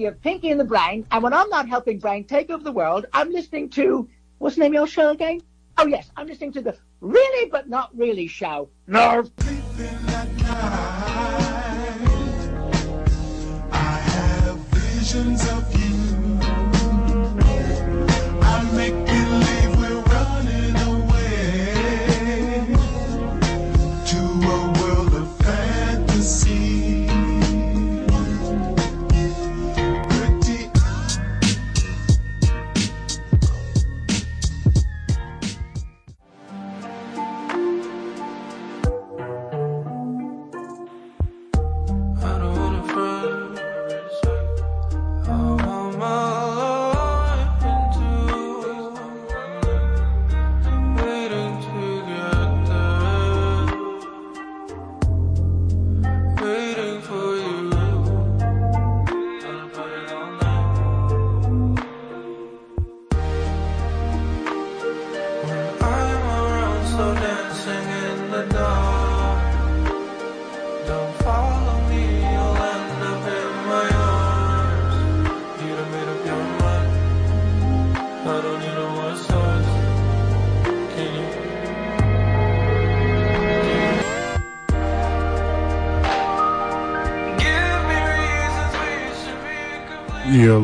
Pinky of Pinky and the Brain, and when I'm not helping Brain take over the world, I'm listening to what's the name of your show again? Oh yes, I'm listening to the Really But Not Really show. Nerve. visions of you.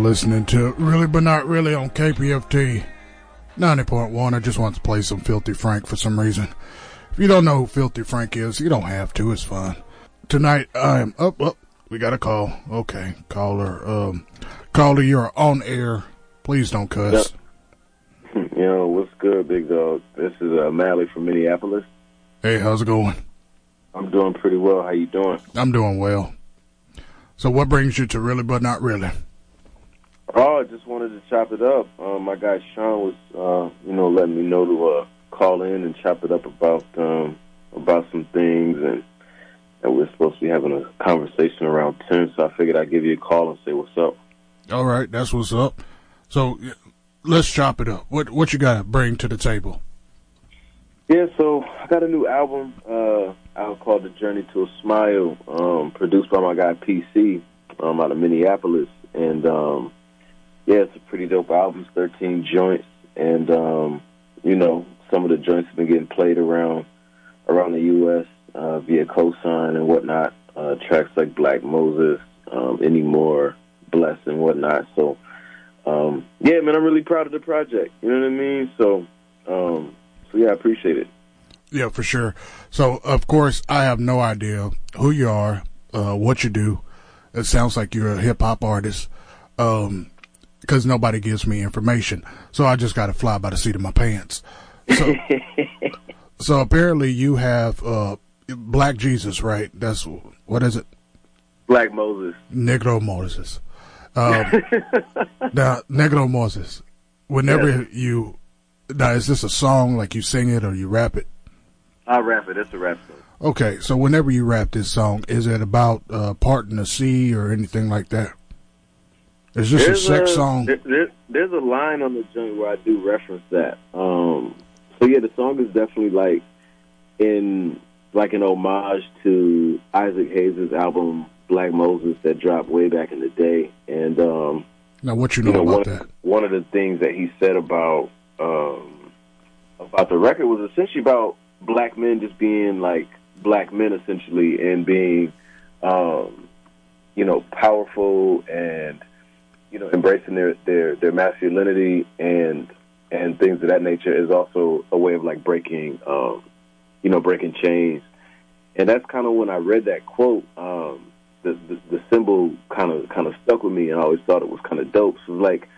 Listening to Really But Not Really on KPFT 90.1. I just want to play some Filthy Frank for some reason. If you don't know who Filthy Frank is, you don't have to. It's fine. Tonight, I am up, up. We got a call. Okay, caller. Um, caller, you're on air. Please don't cuss. Yo, what's good, big dog? This is uh, Mally from Minneapolis. Hey, how's it going? I'm doing pretty well. How you doing? I'm doing well. So, what brings you to Really But Not Really? Oh, I just wanted to chop it up. Um, my guy Sean was, uh, you know, letting me know to uh, call in and chop it up about um, about some things, and and we're supposed to be having a conversation around ten. So I figured I'd give you a call and say what's up. All right, that's what's up. So, let's chop it up. What what you got to bring to the table? Yeah, so I got a new album uh, out called "The Journey to a Smile," um, produced by my guy PC um, out of Minneapolis, and um, yeah, it's a pretty dope album. It's Thirteen joints, and um, you know, some of the joints have been getting played around around the U.S. Uh, via cosign and whatnot. Uh, tracks like Black Moses, um, Anymore, Bless, and whatnot. So, um, yeah, man, I'm really proud of the project. You know what I mean? So, um, so yeah, I appreciate it. Yeah, for sure. So, of course, I have no idea who you are, uh, what you do. It sounds like you're a hip hop artist, um, because nobody gives me information. So I just got to fly by the seat of my pants. So, so apparently you have uh, Black Jesus, right? That's what is it? Black Moses. Negro Moses. Um, now, Negro Moses. Whenever you now, is this a song like you sing it or you rap it? I rap it. It's a rap song. Okay, so whenever you rap this song, is it about uh, parting the sea or anything like that? Is this a sex song? There, there- there's a line on the joint where I do reference that. Um, so yeah, the song is definitely like in like an homage to Isaac Hayes' album Black Moses that dropped way back in the day, and um, Now, what you know, you know, one, that? one of the things that he said about um, about the record was essentially about black men just being like black men, essentially, and being, um, you know, powerful and you know embracing their their their masculinity and and things of that nature is also a way of like breaking, um, you know, breaking chains. And that's kind of when I read that quote. Um, the, the the symbol kind of kind of stuck with me, and I always thought it was kind of dope. So like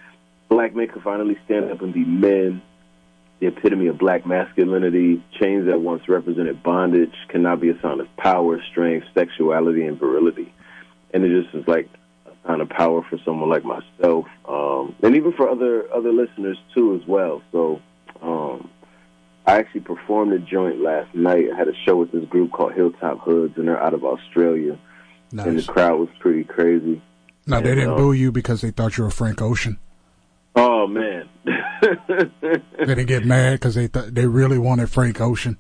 black men could finally stand up and be men, the epitome of black masculinity. Chains that once represented bondage can now be a sign of power, strength, sexuality, and virility. And it just is like sign of power for someone like myself, um, and even for other other listeners too as well. So. Um, I actually performed a joint last night. I had a show with this group called Hilltop Hoods, and they're out of Australia. And the crowd was pretty crazy. Now, they and, didn't uh, boo you because they thought you were Frank Ocean. Oh man, They didn't get mad because they th- they really wanted Frank Ocean,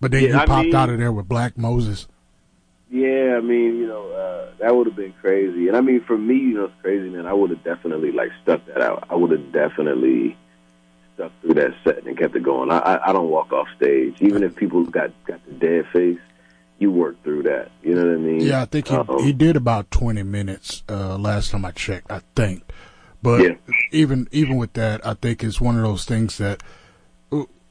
but then Yeah, you I popped mean- out of there with Black Moses. Yeah, I mean, you know, uh, that would have been crazy. And I mean, for me, you know, it's crazy, man. I would have definitely like stuck that out. I would have definitely stuck through that set and kept it going. I, I, I don't walk off stage, even if people got got the dead face. You work through that. You know what I mean? Yeah, I think he, he did about 20 minutes uh, last time I checked, I think. But Yeah. even even with that, I think it's one of those things that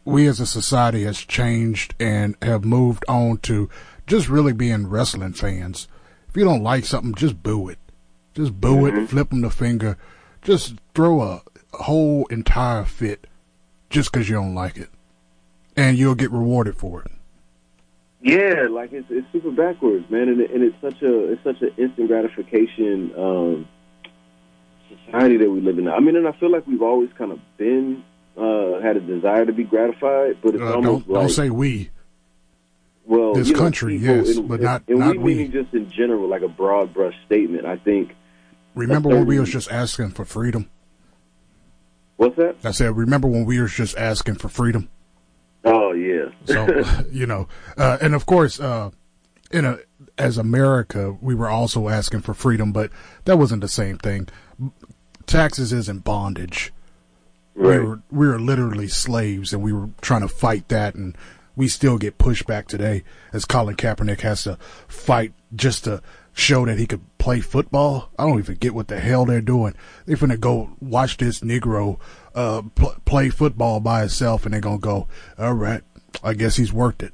we as a society has changed and have moved on to just really being wrestling fans. If you don't like something, just boo it. Just boo it, flip them the finger. Just throw a whole entire fit just because you don't like it. And you'll get rewarded for it. Yeah, like it's it's super backwards, man, and, it, and it's such a it's such an instant gratification um, society that we live in. now. I mean, and I feel like we've always kind of been uh, had a desire to be gratified, but it's Uh, almost don't, like don't say we. Well, this know, country, people- yes, but not- and not we meaning just in general, like a broad brush statement. I think Remember when we was just asking for freedom? what's that? I said, remember when we was just asking for freedom? Oh yeah, So you know, uh, and of course, uh, in a as America, we were also asking for freedom, but that wasn't the same thing. Taxes isn't bondage. right. We were we were literally slaves, and we were trying to fight that, and we still get pushed back today. As Colin Kaepernick has to fight just to show that he could play football. I don't even get what the hell they're doing. They're finna go watch this Negro uh, pl- play football by himself, and they're gonna go, all right, I guess he's worked it.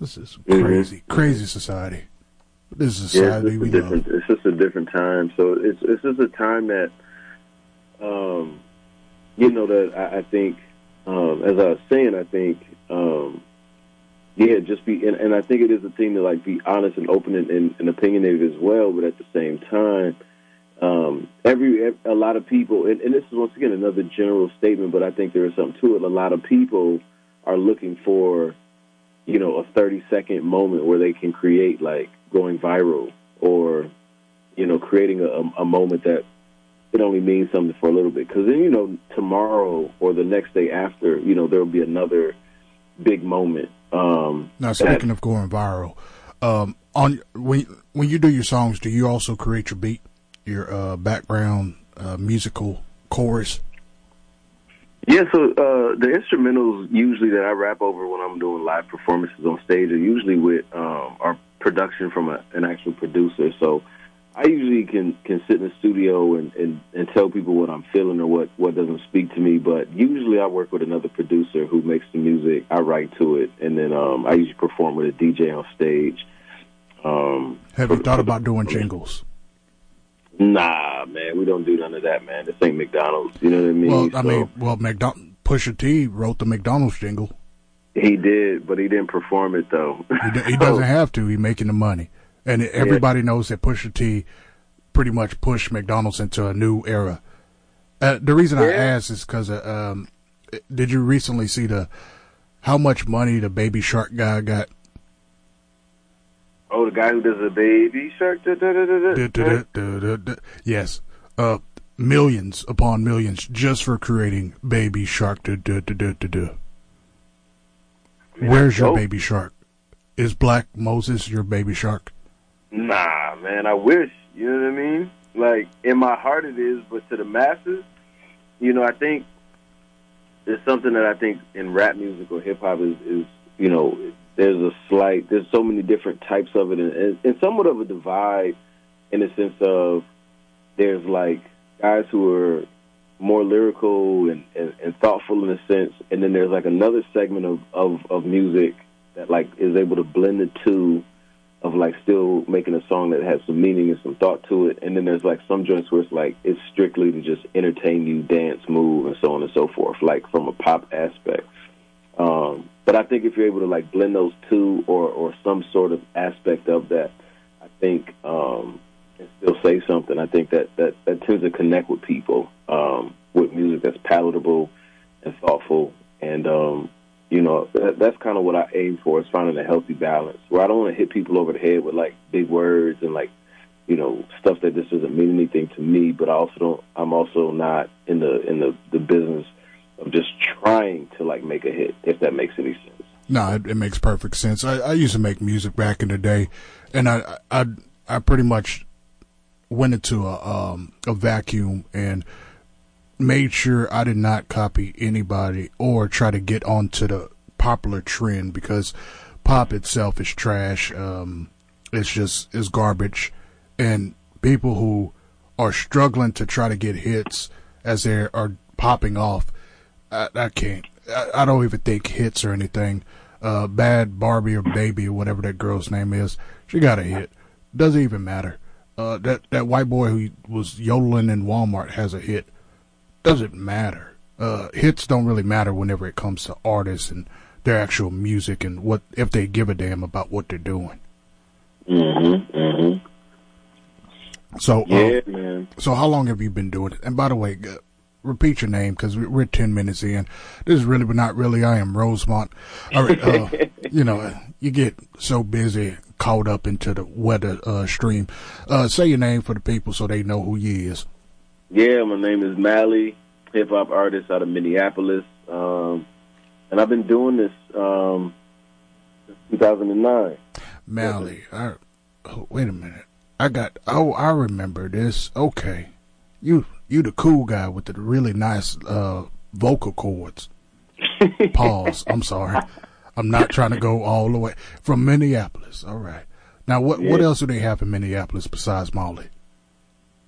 This is crazy, crazy society. This is Yeah, society it's we just a love. different. It's just a different time. So it's it's just a time that, um, you know, that I, I think, um, as I was saying, I think, um, yeah, just be, and, and I think it is a thing to like be honest and open and, and, and opinionated as well. But at the same time, um, every a lot of people, and, and this is once again another general statement, but I think there is something to it. A lot of people are looking for you know, a 30 second moment where they can create like going viral or, you know, creating a, a moment that it only means something for a little bit. Cause then, you know, tomorrow or the next day after, you know, there'll be another big moment. Um, Now, that- speaking of going viral, um, on when when you do your songs, do you also create your beat, your uh, background uh, musical chorus? Yeah, so uh, the instrumentals usually that I rap over when I'm doing live performances on stage are usually with um, our production from a, an actual producer. So I usually can can sit in the studio and, and, and tell people what I'm feeling or what, what doesn't speak to me. But usually I work with another producer who makes the music. I write to it, and then um, I usually perform with a DJ on stage. Um, Have you thought about doing jingles? Nah, man, we don't do none of that, man. This ain't McDonald's. You know what I mean? Well, I So- mean, well, McDon- Pusha T wrote the McDonald's jingle. He did, but he didn't perform it though. He, d- he doesn't have to. He's making the money, and everybody knows that Pusha T pretty much pushed McDonald's into a new era. Uh, the reason I ask is because, uh, um, did you recently see the how much money the Baby Shark guy got? Oh, the guy who does the baby shark. Da, da, da, Yes, uh, millions upon millions just for creating Baby Shark. Where's your. Baby Shark? Is Black Moses your Baby Shark? Nah, man, I wish. You know what I mean? Like in my heart, it is, but to the masses, you know, I think there's something that I think in rap music or hip hop is, is, you know, there's a slight, there's so many different types of it, and, and, somewhat of a divide in the sense of there's like guys who are more lyrical and, and, and thoughtful in a sense, and then there's like another segment of, of, of music that like is able to blend the two of like still making a song that has some meaning and some thought to it. And then there's like some joints where it's like it's strictly to just entertain you, dance, move, and so on and so forth, like from a pop aspect. Um, but I think if you're able to like blend those two or or some sort of aspect of that, I think um, and still say something. I think that that that tends to connect with people um, with music that's palatable and thoughtful and um, you know, that, that's kind of what I aim for is finding a healthy balance where I don't want to hit people over the head with like big words and like, you know, stuff that just doesn't mean anything to me. But I also don't. I'm also not in the in the the business of just trying to like make a hit, if that makes any sense. No, it, it makes perfect sense. I, I used to make music back in the day, and I I I pretty much went into a um a vacuum and made sure I did not copy anybody or try to get onto the popular trend because pop itself is trash. Um, it's just it's garbage, and people who are struggling to try to get hits as they are popping off, I, I can't. I, I don't even think hits or anything. Uh, bad Barbie or Baby or whatever that girl's name is, she got a hit. Doesn't even matter. Uh, that that white boy who was yodeling in Walmart has a hit. Doesn't matter. Uh, hits don't really matter whenever it comes to artists and their actual music and what if they give a damn about what they're doing. Mm-hmm. Mm-hmm. So, uh, Yeah, man. so how long have you been doing it? And by the way, uh, repeat your name because we're ten minutes in. This is really, but not really. I am Rosemont. All right, uh, you know, you get so busy, caught up into the weather uh, stream. Uh, say your name for the people so they know who you is. Yeah, my name is Mally, hip hop artist out of Minneapolis. Um, and I've been doing this um, since 2009. Mally. I, oh, wait a minute. I got. Oh, I remember this. Okay, you you the cool guy with the really nice uh, vocal cords. Pause. I'm sorry. I'm not trying to go all the way from Minneapolis. All right. Now, what what else do they have in Minneapolis besides Molly?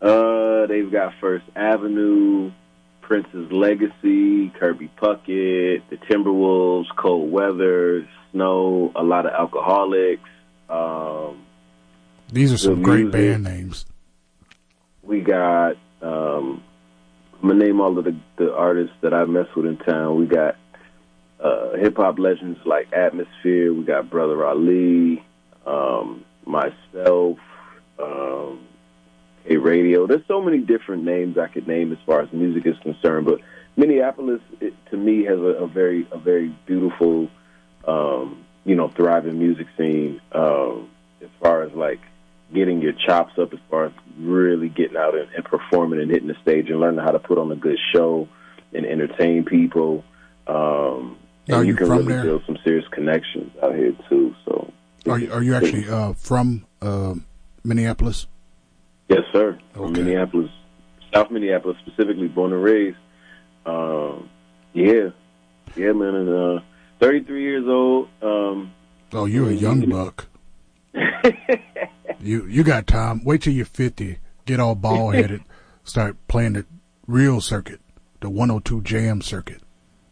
Uh, they've got First Avenue, Prince's Legacy, Kirby Puckett, the Timberwolves, Cold Weather, Snow, a lot of alcoholics. Um, These are some great music. band names. we got um I'm gonna name all of the, the artists that I mess with in town. We got uh hip hop legends like Atmosphere, we got Brother Ali, um, myself, um K Radio. There's so many different names I could name as far as music is concerned, but Minneapolis it, to me has a, a very a very beautiful um, you know, thriving music scene, um, as far as like getting your chops up as far as really getting out and, and performing and hitting the stage and learning how to put on a good show and entertain people. Um, and Are you, you can really there? build some serious connections out here too. So, Are you, are you actually uh, from uh, Minneapolis? Yes, sir. From Minneapolis, South Minneapolis, specifically born and raised. Um, yeah, yeah, man. And uh, 33 years old. Um, Oh, you're a young buck. You you got time. Wait till you're 50. Get all ball headed. Start playing the real circuit, the 102 jam circuit,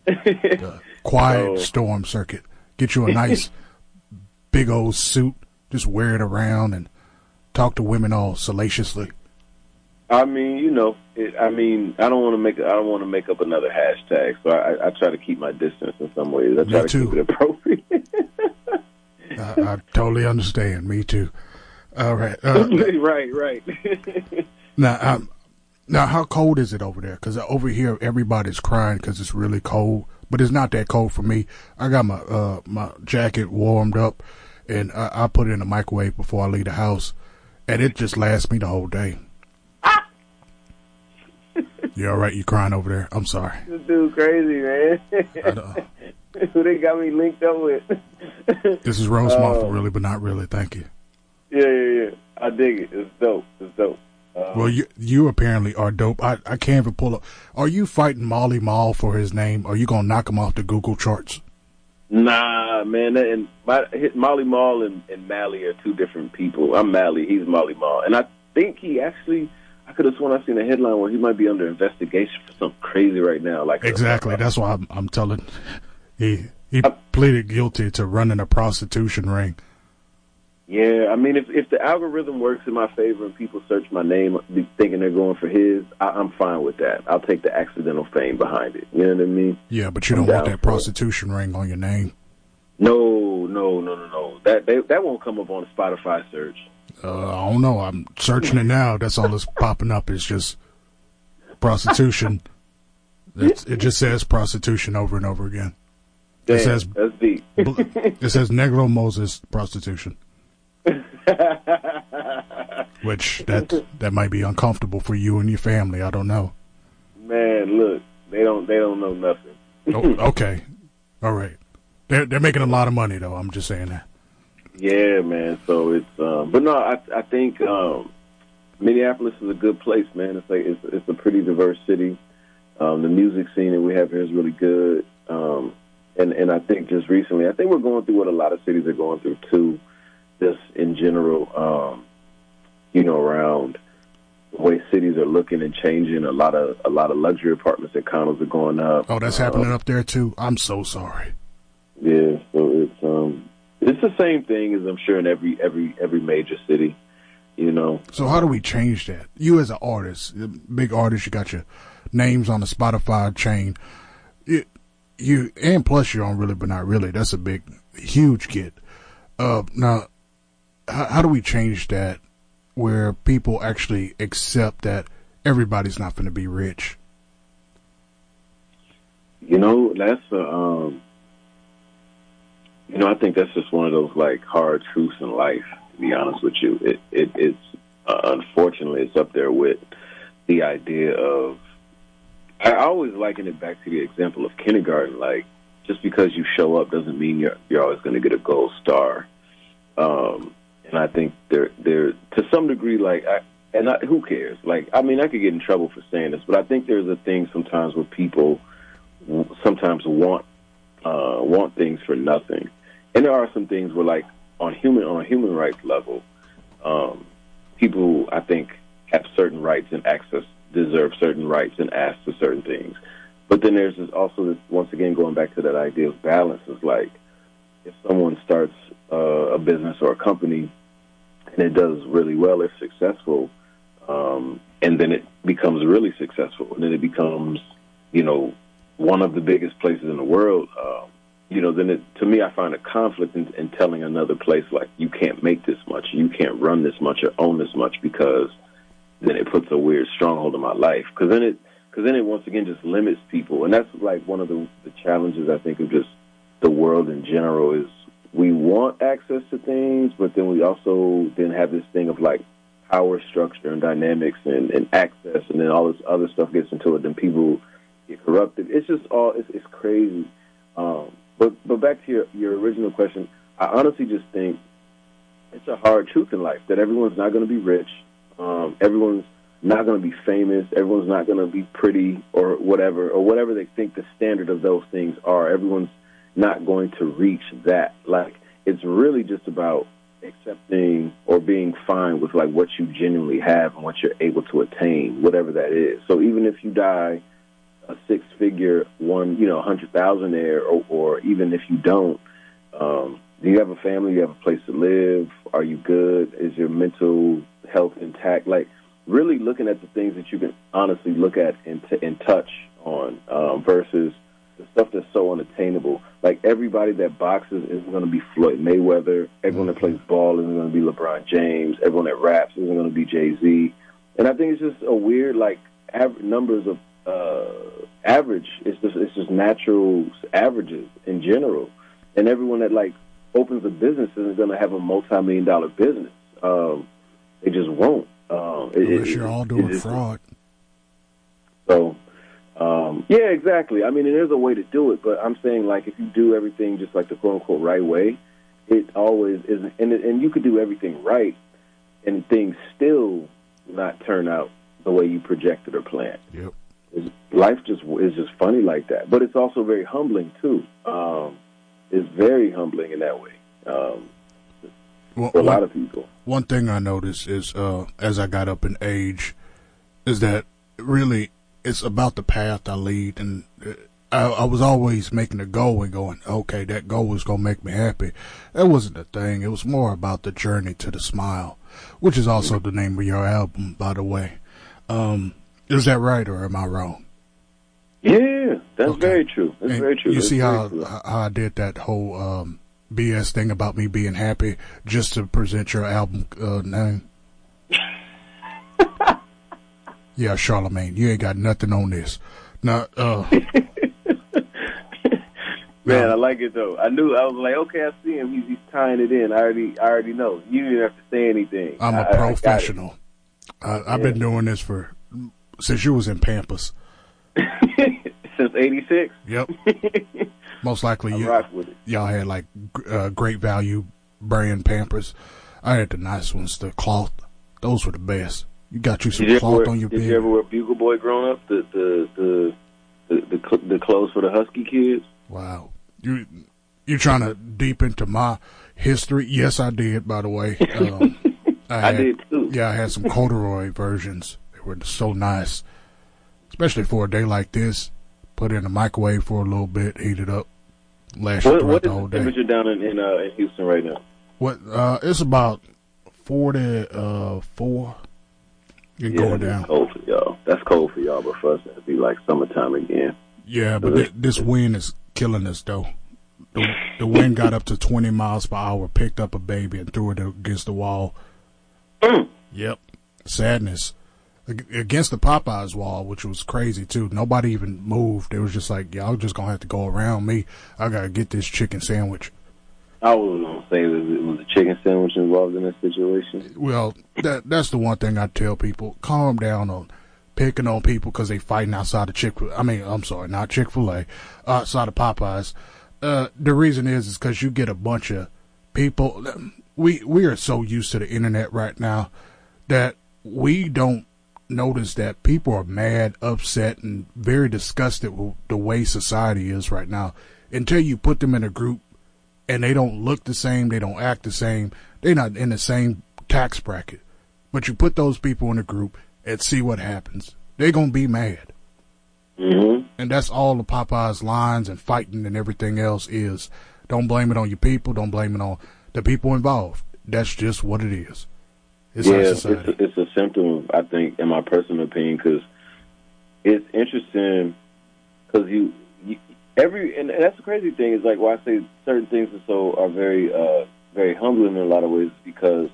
the quiet Oh. storm circuit. Get you a nice big old suit. Just wear it around and talk to women all salaciously. I mean, you know, it, I mean, I don't want to make I don't want to make up another hashtag, so I, I try to keep my distance in some ways. I try to too. keep it appropriate. I, I totally understand. Me too. All right. Uh, right, right. Now, um, now, how cold is it over there? Because over here, everybody's crying because it's really cold, but it's not that cold for me. I got my uh my jacket warmed up, and I, I put it in the microwave before I leave the house, and it just lasts me the whole day. you all right? You crying over there? I'm sorry. this dude crazy, man. I Who they got me linked up with? this is Rosemont for Oh. really, but not really. Thank you. yeah, yeah, yeah. I dig it. It's dope. It's dope. Uh, Well, you you apparently are dope. I, I can't even pull up. Are you fighting Mally Mall for his name? Are you gonna knock him off the Google charts? Nah, man. And my, hit Mally Mall and, and Mally are two different people. I'm Mally. He's Mally Mall, and I think he actually. I could have sworn I've seen a headline where he might be under investigation for something crazy right now. Like Exactly. That's why I'm, I'm telling. He he pleaded guilty to running a prostitution ring. Yeah, I mean, if if the algorithm works in my favor and people search my name thinking they're going for his, I, I'm fine with that. I'll take the accidental fame behind it. You know what I mean? Yeah, but you I'm don't want that for it. prostitution ring on your name. No, no, no, no, no. That they, that won't come up on a Spotify search. Uh, I don't know. I'm searching it now. That's all that's popping up. Is just prostitution. It's, it just says prostitution over and over again. Damn, It says that's deep. it says Negro Moses prostitution, which that that might be uncomfortable for you and your family. I don't know. Man, look, they don't they don't know nothing. Oh, okay, all right. They're they're making a lot of money though. I'm just saying that. Yeah, man. So it's, um, but no, I I think um, Minneapolis is a good place, man. It's like it's it's a pretty diverse city. Um, the music scene that we have here is really good. Um, and and I think just recently, I think we're going through what a lot of cities are going through too, just in general. Um, you know, around the way cities are looking and changing. A lot of a lot of luxury apartments and condos are going up. Oh, that's Um, happening up there too. I'm so sorry. yeah, so it's um it's the same thing as I'm sure in every every every major city. You know, So how do we change that? You as an artist, big artist, you got your names on the Spotify chain. You, you and plus you're on really but not really. That's a big, huge get. Uh, now, how, how do we change that where people actually accept that everybody's not going to be rich? you know that's a, um you know I think that's just one of those like hard truths in life. To be honest with you, it it it's uh, unfortunately it's up there with the idea of I always liken it back to the example of kindergarten. Like just because you show up doesn't mean you're you're always going to get a gold star. Um, and I think they're they're to some degree like I and I, who cares? Like I mean I could get in trouble for saying this, but I think there's a thing sometimes where people sometimes want uh, want things for nothing, and there are some things where like on human on a human rights level, um, people I think have certain rights and access deserve certain rights and ask for certain things. But then there's this also this once again going back to that idea of balance is like if someone starts uh, a business or a company and it does really well, it's successful, um, and then it becomes really successful, and then it becomes, you know, one of the biggest places in the world. Um, you know, then it, to me, I find a conflict in, in telling another place like you can't make this much, you can't run this much or own this much because then it puts a weird stronghold in my life. Because then it, because then it once again just limits people, and that's like one of the, the challenges I think of just the world in general is we want access to things, but then we also then have this thing of like power structure and dynamics and, and access, and then all this other stuff gets into it. Then people get corrupted. It's just all it's, it's crazy. Um, but but back to your your original question, I honestly just think it's a hard truth in life that everyone's not going to be rich. Um, everyone's not going to be famous. Everyone's not going to be pretty or whatever or whatever they think the standard of those things are. Everyone's not going to reach that. Like it's really just about accepting or being fine with like what you genuinely have and what you're able to attain, whatever that is. So even if you die a six figure one, you know, hundred thousandaire or, or even if you don't, um, do you have a family? You have a place to live? Are you good? Is your mental health intact? Like really looking at the things that you can honestly look at and, t- and touch on um, versus the stuff that's so unattainable. Like everybody that boxes isn't going to be Floyd Mayweather. Everyone that plays ball isn't going to be LeBron James. Everyone that raps isn't going to be Jay Z. And I think it's just a weird like av- numbers of uh, average. It's just it's just natural averages in general. And everyone that like opens a business isn't going to have a multi-million dollar business. Um, they just won't. Um, it- Unless it- you're all doing it's- fraud. so, um, yeah, exactly. I mean, there's a way to do it, but I'm saying like if you do everything just like the quote unquote right way, it always is, and and you could do everything right, and things still not turn out the way you projected or planned. Yep. It's- Life just is just funny like that, but it's also very humbling too. Um, it's very humbling in that way um, Well, for a lot of people. one thing I noticed is uh, as I got up in age, is that really it's about the path I lead, and uh, I, I was always making a goal and going, okay, that goal was gonna make me happy. That wasn't the thing. It was more about the journey to the smile, which is also the name of your album, by the way. Um, is that right, or am I wrong? Yeah, that's Okay. very true. That's And very true. You That's see how true. how I did that whole um, BS thing about me being happy just to present your album uh, name. Yeah, Charlemagne, you ain't got nothing on this. Now, uh, Man, I like it though. I knew I was like, okay, I see him. He's, he's tying it in. I already, I already know. You didn't have to say anything. I'm a a professional. I, I've been doing this for since you was in Pampers. Since '86. Yep. Most likely, you, rock with it. y'all had like uh, great value brand Pampers. I had the nice ones, the cloth. Those were the best. You got you some Did you, ever cloth on your did bed. you ever wear Bugle Boy growing up? The the the the, the, the clothes for the husky kids. Wow. You you're trying to deep into my history? Yes, I did. By the way, um, I, I did too. Yeah, I had some corduroy versions. They were so nice, especially for a day like this. Put it in the microwave for a little bit, heat it up, last What, throughout what the whole day. temperature down in in, uh, in Houston right now? What? Uh, it's about forty uh, four. You're Yeah, going that's down. cold for y'all. That's cold for y'all, but for us it'd be like summertime again. Yeah, but thi- this wind is killing us though. The, the wind got up to 20 miles per hour, picked up a baby and threw it against the wall. Mm. Yep. Sadness. Against the Popeyes wall, which was crazy too. Nobody even moved. It was just like, y'all just gonna have to go around me. I gotta get this chicken sandwich. I was gonna say that it was a chicken sandwich involved in this situation. Well, that that's the one thing I tell people: calm down on picking on people because they fighting outside of Chick. I mean, I'm sorry, not Chick Fil A, outside of Popeyes. Uh, the reason is is because you get a bunch of people. We we are so used to the internet right now that we don't notice that people are mad, upset, and very disgusted with the way society is right now until you put them in a group and they don't look the same, they don't act the same, they're not in the same tax bracket. But you put those people in a group and see what happens. They're gonna be mad. hmm And that's all the Popeyes lines and fighting and everything else is. Don't blame it on your people, don't blame it on the people involved. That's just what it is. It's yeah, it's, society. it's a symptom, I think, in my personal opinion, because it's interesting because you, every and that's the crazy thing is like why I say certain things are so are very uh very humbling in a lot of ways because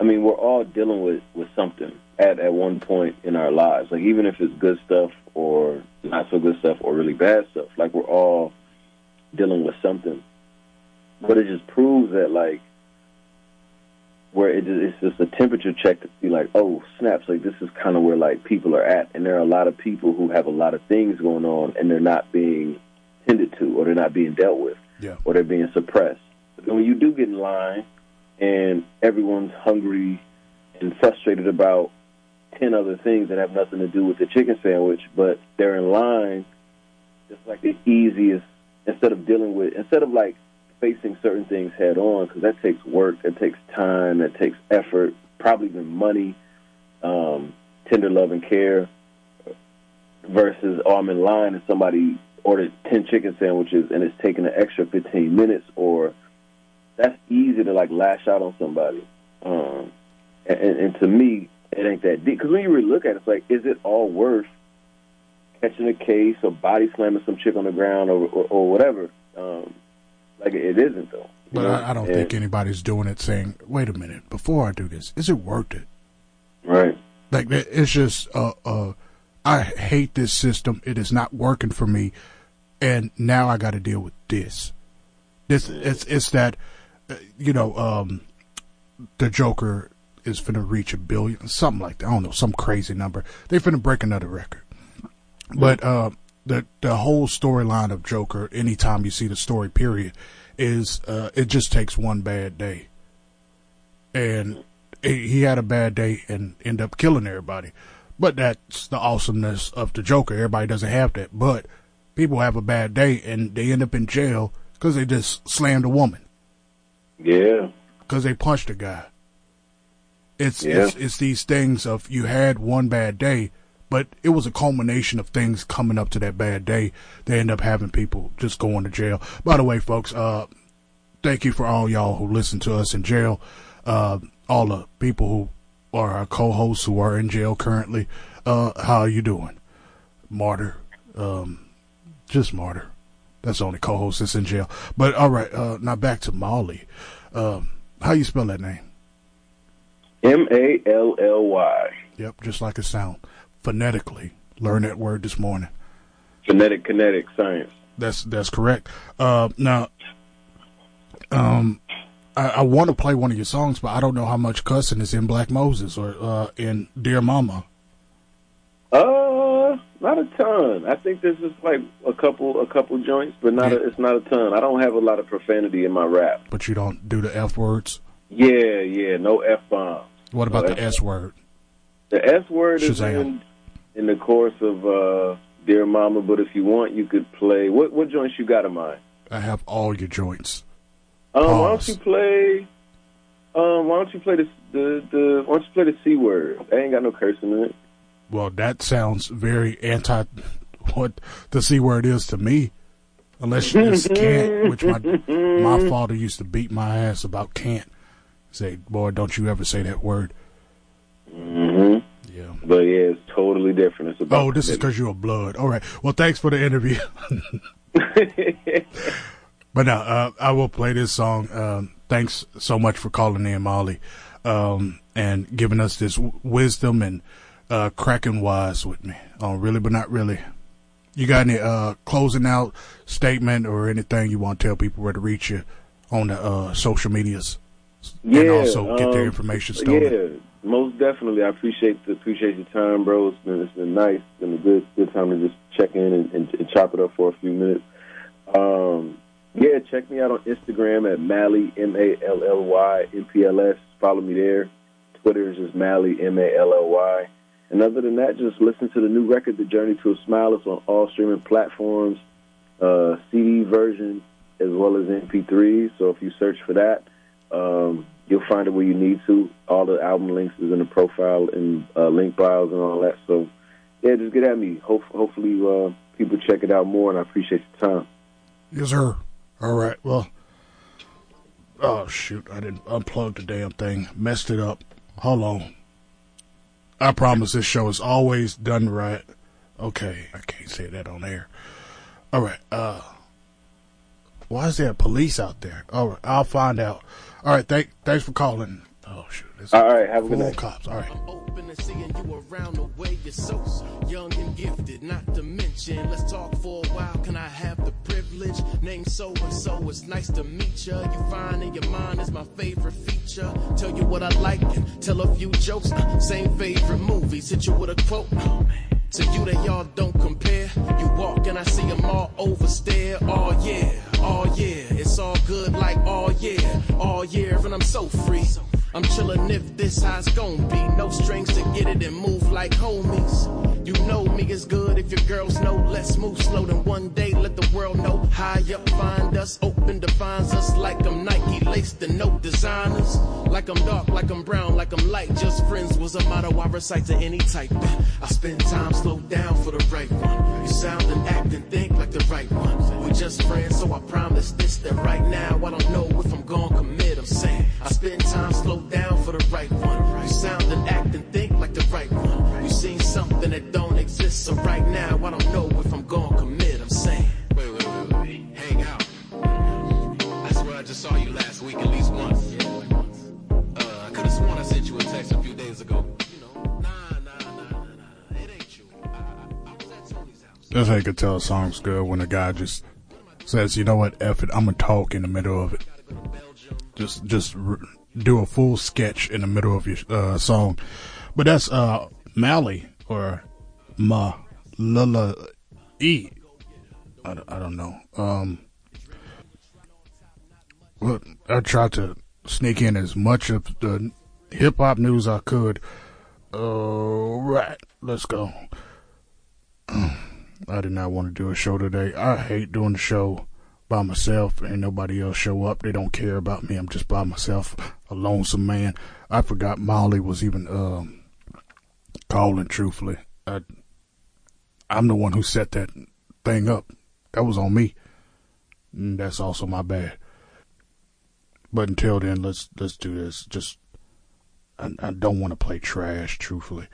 I mean we're all dealing with with something at at one point in our lives. Like even if it's good stuff or not so good stuff or really bad stuff like we're all dealing with something. But it just proves that like where it, it's just a temperature check to see like, oh, snaps, like this is kind of where like people are at, and there are a lot of people who have a lot of things going on, and they're not being tended to, or they're not being dealt with, Yeah. or they're being suppressed. But when you do get in line, and everyone's hungry and frustrated about ten other things that have nothing to do with the chicken sandwich, but they're in line, it's like the easiest instead of dealing with instead of like facing certain things head on because that takes work, that takes time, that takes effort, probably even money, um, tender love and care. Versus, oh, I'm in line and somebody ordered ten chicken sandwiches and it's taking an extra fifteen minutes, or that's easy to like lash out on somebody. Um, and, and, to me, it ain't that deep because when you really look at it, it's like, is it all worth catching a case or body slamming some chick on the ground or or, or whatever? Um, like it isn't though. But? I, I don't And- think anybody's doing it saying, wait a minute, before I do this, is it worth it? Right. Like it's just uh uh I hate this system. It is not working for me, and now I got to deal with this. This it's it's that uh, you know um the Joker is finna reach a billion, something like that. I don't know, some crazy number. They finna break another record. But uh, the the whole storyline of Joker, anytime you see the story, period, is uh, it just takes one bad day, and he he had a bad day and end up killing everybody. But that's the awesomeness of the Joker. Everybody doesn't have that, but people have a bad day and they end up in jail because they just slammed a woman Yeah. because they punched a guy. It's Yeah. it's it's these things of you had one bad day, but it was a culmination of things coming up to that bad day. They end up having people just going to jail. By the way, folks, uh, thank you for all y'all who listen to us in jail. Uh, all the people who are our co-hosts who are in jail currently. Uh, how are you doing, Martyr? Um, just Martyr. That's the only co-host that's in jail. But all right, uh, now back to Molly. Um, how you spell that name? M A L L Y. Yep, just like it sound. Phonetically, learn that word this morning. Phonetic kinetic science. That's that's correct. Uh, now, um, I, I want to play one of your songs, but I don't know how much cussing is in Black Moses or uh, in Dear Mama. Uh, not a ton. I think there's just like a couple, a couple joints, but not. A, it's not a ton. I don't have a lot of profanity in my rap. But you don't do the F words. Yeah, yeah, no f bombs. What about No the S word? The S word is in, in the course of uh, Dear Mama. But if you want, you could play. What what joints you got in mind? I have all your joints. Um, why don't you play? Um, why don't you play the the the? Why don't you play the c word? I ain't got no cursing in it. Well, that sounds very anti what the C word is to me. Unless it's can't, which my my father used to beat my ass about can't. Say, boy, don't you ever say that word. hmm Yeah. But yeah, it's totally different. It's about. Oh, this is because you're a blood. All right. Well, thanks for the interview. but no, uh, I will play this song. Um, thanks so much for calling in, Molly, um, and giving us this w- wisdom and uh, cracking wise with me. Oh, really, but not really. You got any uh, closing out statement or anything you want to tell people where to reach you on the uh, social medias, yeah, and also get their um, information stolen? Yeah, most definitely. I appreciate the appreciate your time, bro. It's been it's been nice. It's been a good good time to just check in and, and, and chop it up for a few minutes. Um, yeah, check me out on Instagram at Mally M A L L Y M P L S. Follow me there. Twitter is just Mally M A L L Y. And other than that, just listen to the new record, The Journey to a Smile. It's on all streaming platforms, uh, CD version as well as MP3. So if you search for that, um, you'll find it where you need to. All the album links is in the profile and uh, link bios and all that. So yeah, just get at me. Hope, hopefully uh, people check it out more, and I appreciate your time. Yes, sir. All right. Well, oh shoot, I didn't unplug the damn thing. Messed it up. Hold on. I promise this show is always done right. Okay, I can't say that on air. All right. Uh, why is there police out there? All right, I'll find out. All right. Thank, thanks for calling. Oh shoot. It's All right, have a good full night. cops. All right. I'm open to seeing you around the way you're so young and gifted. Not to mention, let's talk for a while. Can I have the privilege? Name so and so. It's nice to meet ya. You find in your mind is my favorite feature. Tell you what I like and tell a few jokes. Uh, Same favorite movies. Hit you with a quote. Oh, man. To you, they all don't compare. You walk and I see them all overstare. Oh yeah, oh yeah, it's all good like oh yeah, all year, and I'm so free. I'm chillin' if this how it's gon' be. No strings to get it and move like homies. You know me is good if your girls know. Let's move slow, then one day let the world know. High up, find us, open defines us like I'm Nike laced and no designers. Like I'm dark, like I'm brown, like I'm light. Just friends was a motto I recite to any type. I spend time slow down for the right one. You sound and act and think like the right one. We just friends, so I promise this that right now I don't know if I'm gonna commit. I'm saying I spend time slow down for the right one. You sound and act and think like the right one. You seen something that don't exist, so right now I don't know if I'm gonna commit. I'm saying. Wait, wait, wait, wait. Hang out. I swear I just saw you last week at least once. Uh, I could have sworn I sent you a text a few days ago. You know, nah, nah, nah, nah, nah. It ain't you. I, I, I was at Tony's house. That's how you can tell a song's good when a guy just says, "You know what? F it. I'm gonna talk in the middle of it." Just, just r- do a full sketch in the middle of your uh, song. But that's uh, Mally or Ma Lula E. I, don't- know. Um, I tried to sneak in as much of the hip hop news I could. All right, let's go. I did not want to do a show today. I hate doing the show by myself and nobody else show up. They don't care about me. I'm just by myself, a lonesome man. I forgot Molly was even um, calling. Truthfully, I, I'm the one who set that thing up. That was on me. And that's also my bad. But until then, let's let's do this. Just I, I don't want to play trash. Truthfully.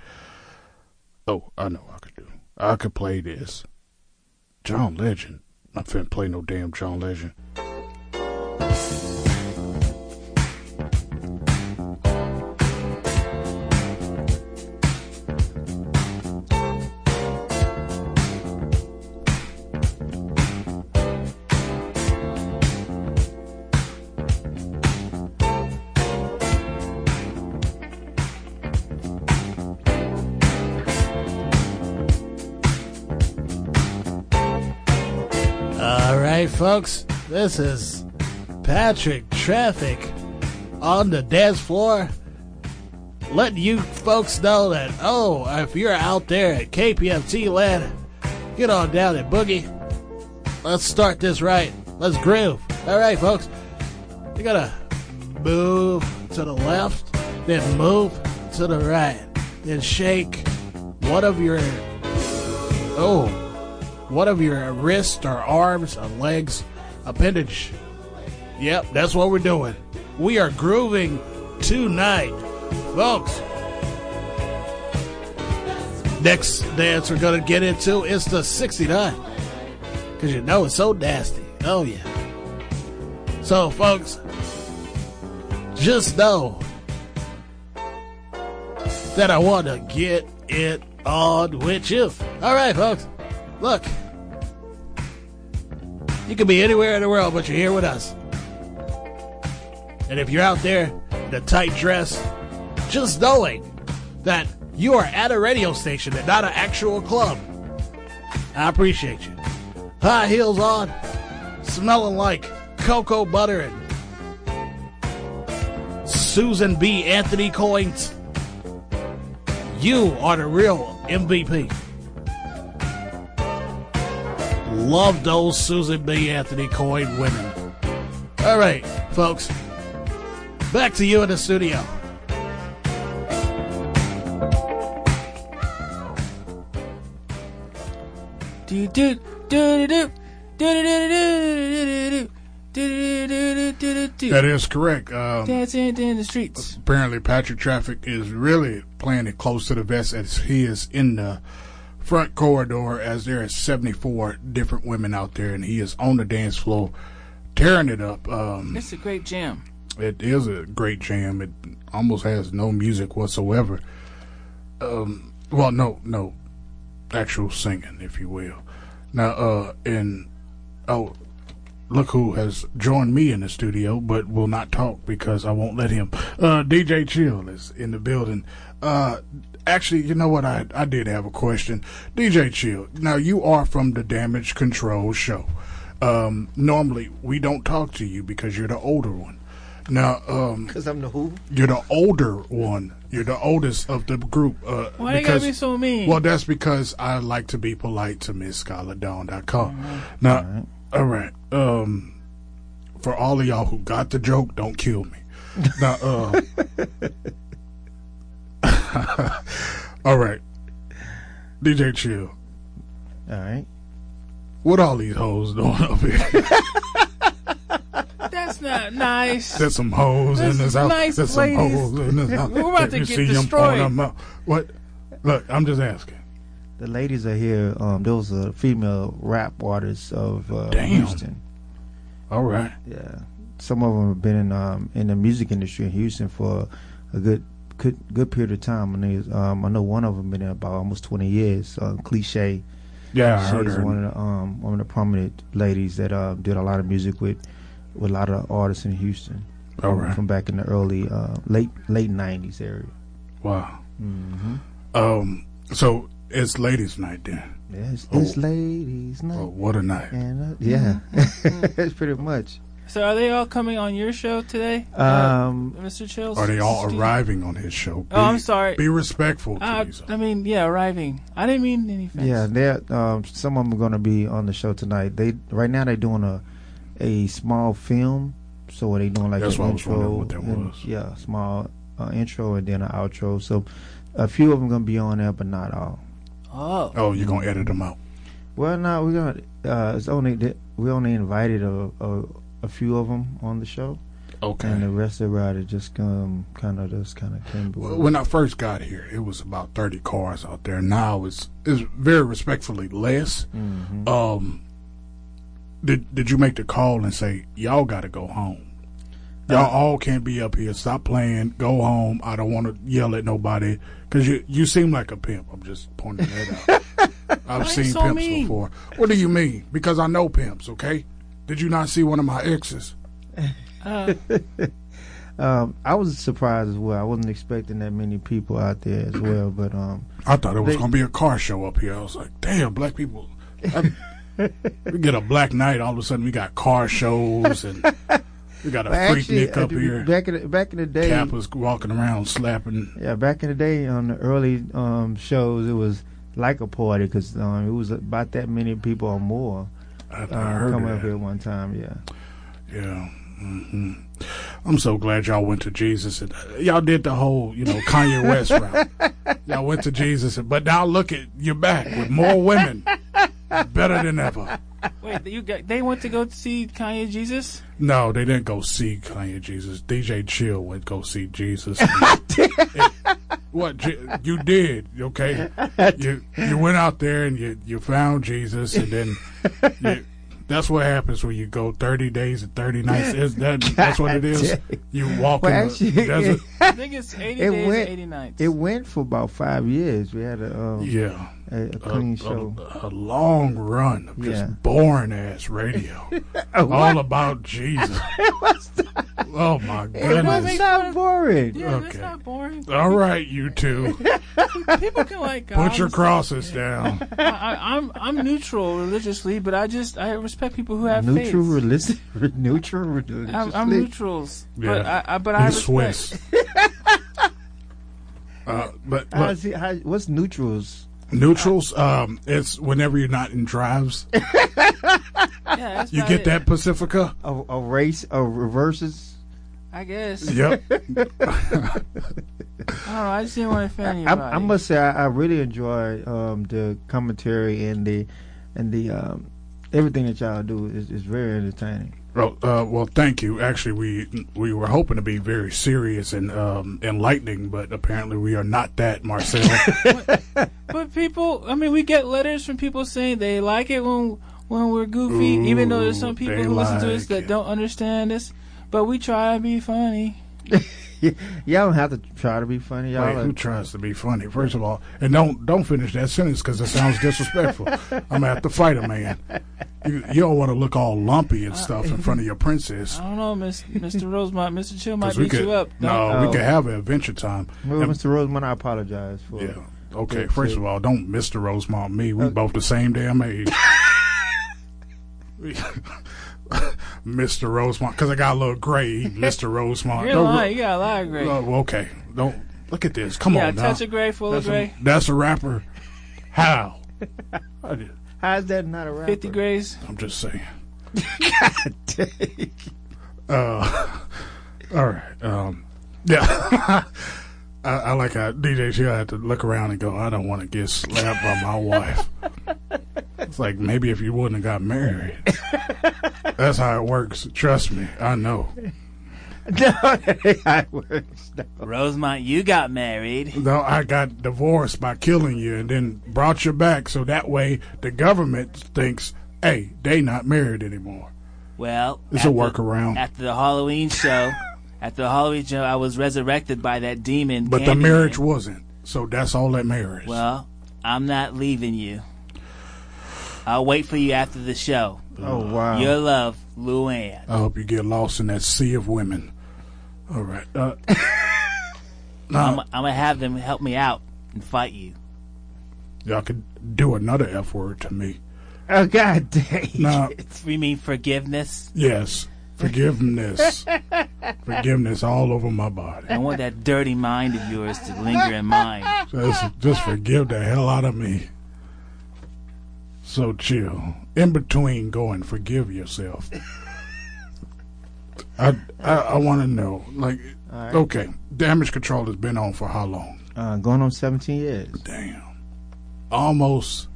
Oh, I know I could do. I could play this. John Legend. I finna play no damn John Legend. Folks. This is Patrick Traffic on the dance floor. Letting you folks know that, oh, if you're out there at KPFT land, get on down and boogie. Let's start this right. Let's groove. All right, folks. You gotta move to the left, then move to the right, then shake one of your oh, one of your wrists or arms or legs, appendage. Yep, that's what we're doing. We are grooving tonight, folks. Next dance we're gonna get into is the 69. Cause you know it's so nasty. Oh yeah. So folks, just know that I want to get it on with you. All right, folks. Look, you can be anywhere in the world, but you're here with us. And if you're out there in a tight dress, just knowing that you are at a radio station and not an actual club, I appreciate you. High heels on, smelling like cocoa butter and Susan B. Anthony coins. You are the real MVP. Love those Susan B. Anthony coin women. All right, folks. Back to you in the studio. Do do do do do do do do do do do do That is correct. Um, Dancing in the streets. apparently, Patrick Traffic is really playing it close to the vest as he is in the front corridor as there are 74 different women out there and he is on the dance floor tearing it up. Um, It's a great jam. It is a great jam. It almost has no music whatsoever. Um, well, no, no, actual singing, if you will. Now, uh, and oh, look who has joined me in the studio, but will not talk because I won't let him. Uh, DJ Chill is in the building. Uh, actually, you know what? I I did have a question, DJ Chill. Now you are from the Damage Control Show. Um, normally we don't talk to you because you're the older one. Now, um, Because I'm the who? you're the older one. You're the oldest of the group. Uh, Why you gotta be so mean? Well, that's because I like to be polite to Miss MissSkylarDawn.com. Now, all right. Um, for all of y'all who got the joke, don't kill me. Now, uh, all right. DJ Chill, All right. what all these hoes doing up here? That's not nice. There's some hoes in There's this house. nice There's some ladies. hoes in this house. We're about to You get see 'em destroyed. pouring 'em out. What? Look, I'm just asking. The ladies are here. Um, those are female rap artists of uh, Damn. Houston. All right. Yeah, some of them have been in um, in the music industry in Houston for a good good good period of time. And um, I know one of them been in about almost twenty years. Uh, Cliche. Yeah, I heard She's her. one of the um, one of the prominent ladies that uh, did a lot of music with with a lot of artists in Houston. All um. From back in the early uh, late late nineties area. Wow. Mm-hmm. Um. So it's ladies' night then. Yeah, it's, Oh. it's ladies' night. Oh, what a night. And, uh, yeah, it's pretty much. So are they all coming on your show today, Um, uh, Mr. Chills? Are they all Steve? arriving on his show? Oh, I'm sorry. Be respectful Uh. I mean, yeah, arriving. I didn't mean any offense. Yeah, they're um, some of them are going to be on the show tonight. They right now they're doing a a small film, so they doing like That's an what I was intro. wondering what that and- was. Yeah, small uh, intro and then an outro. So a few of them going to be on there, but not all. Oh. Oh, you're gonna edit them out. Well, no, we're gonna. Uh, it's only we only invited a, a a few of them on the show, Okay. and the rest of the ride just um kind of just kind of came. Well, When I first got here, it was about 30 cars out there. Now it's it's very respectfully less. Mhm. Um, did did you make the call and say y'all got to go home? Y'all Uh, all can't be up here. Stop playing. Go home. I don't want to yell at nobody because you you seem like a pimp. I'm just pointing that out. I've seen so pimps mean? before. What do you mean? Because I know pimps. Okay. Did you not see one of my exes? Uh, Um, I was surprised as well. I wasn't expecting that many people out there as well, but um, I thought it was They- gonna be a car show up here. I was like, damn, black people. I, we get a black night, all of a sudden we got car shows and we got a But freak actually, Nick up uh, here. back in the, back in the day, Cap was walking around slapping. yeah, back in the day on the early um, shows, it was like a party because um, it was about that many people or more I, I uh, heard come that. up here one time. Yeah. Yeah. hmm I'm so glad y'all went to Jesus and uh, y'all did the whole, you know, Kanye West route. Y'all went to Jesus, and, but now look at you're back with more women, better than ever. Wait, you got, they went to go see Kanye Jesus? No, they didn't go see Kanye Jesus. DJ Chill went go see Jesus. It- what you did? Okay, you you went out there and you you found Jesus, and then you, that's what happens when you go thirty days and thirty nights. Is that that's what it is? You walk Well, in actually, the desert. I think it's 80 It days went- 80 nights. It went for about five years. We had a um, Yeah, a, a a, show. a, a long run of just Yeah. boring ass radio, all about Jesus. oh my It goodness! was not boring. yeah, that's okay. not boring. All right, you two, People can like God. put your crosses down. I, I, I'm I'm neutral religiously, but I just I respect people who have Neutral faith. religion. Neutral religion. I'm, I'm neutrals, but Yeah. I, I but I He's respect. Swiss. uh, but look, How's he, how, what's neutrals? Neutrals, um, it's whenever you're not in drives. Yeah, You get it. that Pacifica? A, a race of reverses. I guess. Yep. I don't know. I just didn't want to offend I, anybody. I must say I, I really enjoy um, the commentary and the and the um, everything that y'all do is, is very entertaining. Well, uh, well, thank you. Actually, we we were hoping to be very serious and um, enlightening, but apparently we are not that, Marcel. But people, I mean, we get letters from people saying they like it when when we're goofy, even though there's some people who listen to us that it. don't understand us. But we try to be funny. Y'all don't have to try to be funny. Y'all Wait, are- who tries to be funny? First of all, and don't don't finish that sentence because it sounds disrespectful. I'm gonna have to fight a man. You, you don't want to look all lumpy and stuff in front of your princess. I don't know, Miss, Mr. Rosemont. Mr. Chill might beat could you up. no, Don't- we Oh. could have an adventure time. well, And- Mr. Roseman, I apologize for. yeah. Okay. Yeah, First see. of all, don't Mr. Rosemont me. We Okay. both the same damn age. Mr. Rosemont, because I got a little gray. Mr. Rosemont. You're lying. You got a lot of gray. Oh, okay. Don't look at this. Come yeah, on now. touch of gray, full That's of gray. a, that's a rapper. How? How's that not a rapper? 50 grays. I'm just saying. God Uh, all right. Um, yeah. I, I like how DJ Chill had to look around and go, I don't want to get slapped by my wife. It's like maybe if you wouldn't have got married. That's how it works. Trust me. I know. no, that ain't how it works. No. Rosemont, you got married. No, I got divorced by killing you and then brought you back so that way the government thinks, hey, they not married anymore. Well, It's a after- workaround. After the Halloween show, after the Halloween show, I was resurrected by that demon. But the Candyman. marriage wasn't. So that's all that matters. Well, I'm not leaving you. I'll wait for you after the show. Oh wow. Your love, Luann. I hope you get lost in that sea of women. All right. Uh, I'm, I'm gonna have them help me out and fight you. y'all could do another F word to me. Oh god dang. Now, You mean forgiveness? yes, forgiveness, forgiveness all over my body. I want that dirty mind of yours to linger in mine. Just, just forgive the hell out of me. So chill. In between, go and forgive yourself. I I, I want to know, like, right. okay, damage control has been on for how long? Uh, going on seventeen years. Damn, almost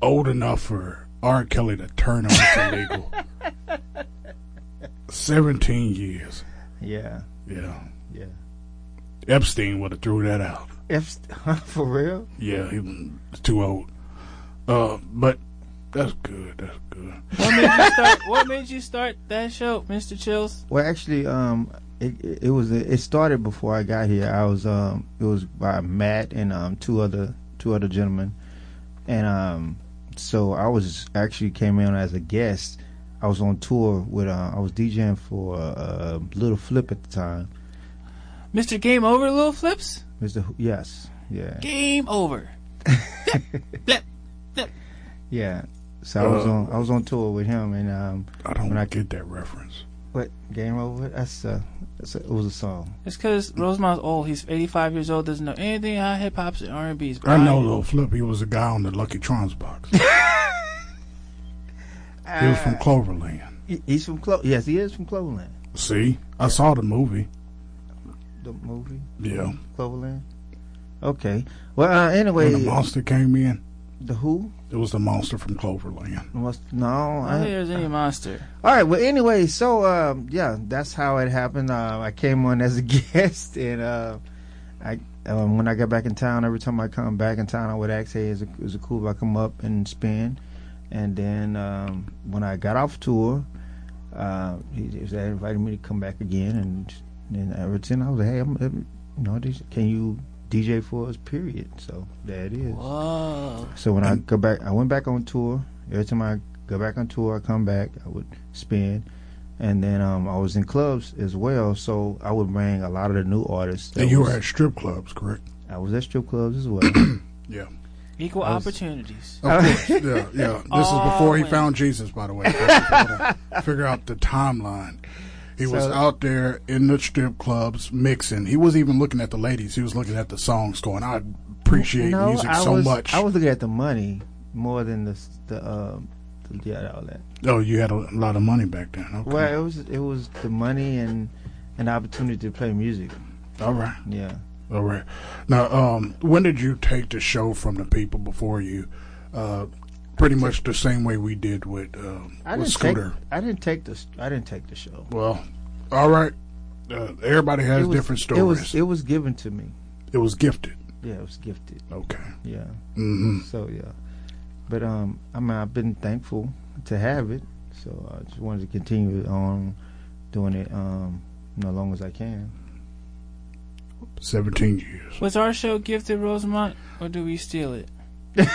old enough for R. Kelly to turn on illegal. 17 years. Yeah. Yeah. Yeah. Epstein would have threw that out. Epstein, for real? Yeah, he was too old. Uh, but that's good. That's good. What made you start, what made you start that show, Mr. Chills? Well, actually, um, it, it was it started before I got here. I was um, it was by Matt and um two other two other gentlemen, and um, so I was actually came in as a guest I was on tour with uh, I was DJing for uh, Little Flip at the time. Mr. Game Over, Little Flips. Mr. Who- Yes, yeah, Game over. flip, flip, flip. yeah. So I was Uh, on I was on tour with him, and um, I don't when I get that reference. what Game Over? That's uh, that's a, it was a song. It's because Rosemont's old. He's 85 years old. Doesn't know anything about hip hops and R&B's. I know Lil Flip. He was a guy on the Lucky Trons box. he was from Cloverland. He's from Clo. Yes, he is from Cloverland. See, I saw the movie. The movie Yeah, Cloverland. Okay. Well, uh, anyway, when the monster came in, the who? it was the monster from Cloverland. Must, no, I don't think I, there's any monster. All right. Well, anyway, so um, yeah, that's how it happened. Uh, I came on as a guest, and uh, I um, when I got back in town, every time I come back in town, I would ask, "Hey, is it, is it cool if I come up and spin?" And then um, when I got off tour, uh, he just invited me to come back again, and then ever since I was like, "Hey, I'm, I'm you know, can you DJ for us?" Period. So there it is. Whoa. So when I go back, I went back on tour. Every time I go back on tour, I come back, I would spin, and then um, I was in clubs as well. So I would bring a lot of the new artists. And you was- were at strip clubs, correct? I was at strip clubs as well. Yeah. Equal was- opportunities. Of course. Yeah, yeah. This is before he Oh, found Jesus, by the way. Figure out the timeline. He was out there in the strip clubs mixing. He wasn't even looking at the ladies. He was looking at the songs, going, "I appreciate no, music I so was, much." I was looking at the money more than the the um, the, yeah all that. oh, you had a lot of money back then. Okay. Well, it was it was the money and an opportunity to play music. All right. Yeah. All right. Now, um, when did you take the show from the people before you? Uh, pretty much the same way we did with uh, I with Scooter. take I didn't take the I didn't take the show. Well, all right. Uh, everybody has was, different stories. It was it was given to me. It was gifted. Yeah, it was gifted. Okay. Yeah. hmm So yeah, but um, I mean, I've been thankful to have it. So I just wanted to continue on doing it um, you know, as long as I can. Seventeen years. Was our show gifted Rosemont, or do we steal it?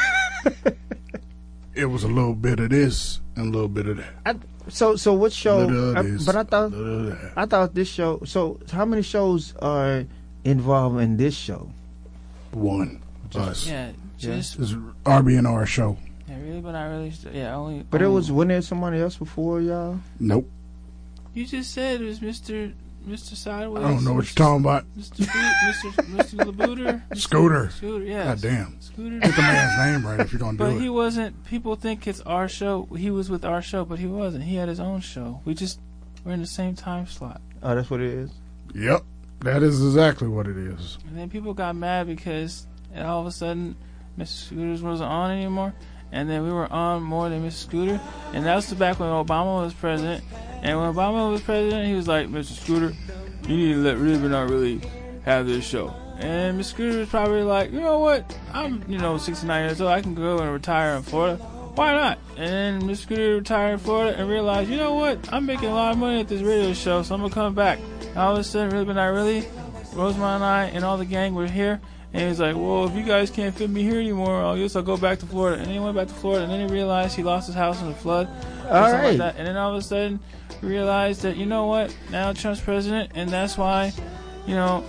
It was a little bit of this and a little bit of that. So so what show? Little I- this, but I thought little of that. I thought this show. So how many shows are involved in this show? One. Us. Yeah, Yeah. just This is RBNR show. yeah, really, but not really. st- Yeah, only. But it only- was when there somebody else before y'all. Nope. You just said it was Mister Mister Sideways. I don't know what you're talking about. Mister Mister Mister Labooter. Mr. Scooter. Scooter. Yeah. God damn. Scooter. Get the man's name right if you're gonna But do he wasn't. People think it's our show. He was with our show, but he wasn't. He had his own show. We just were in the same time slot. Oh, that's what it is. Yep. That is exactly what it is. And then people got mad because all of a sudden Mr. Scooters wasn't on anymore. And then we were on more than Mr. Scooter. And that was back when Obama was president. And when Obama was president, he was like, Mr. Scooter, you need to let but not really have this show. And Mr. Scooter was probably like, you know what? I'm, you know, 69 years old. I can go and retire in Florida. Why not? And Mr. Scooter retired in Florida and realized, you know what? I'm making a lot of money at this radio show, so I'm going to come back. And all of a sudden, but not really, Rosemont and I and all the gang were here. And he's like, well, if you guys can't fit me here anymore, I guess I'll go back to Florida. And then he went back to Florida, and then he realized he lost his house in the flood. All right. Like. And then all of a sudden, he realized that, you know what, now Trump's president, and that's why, you know,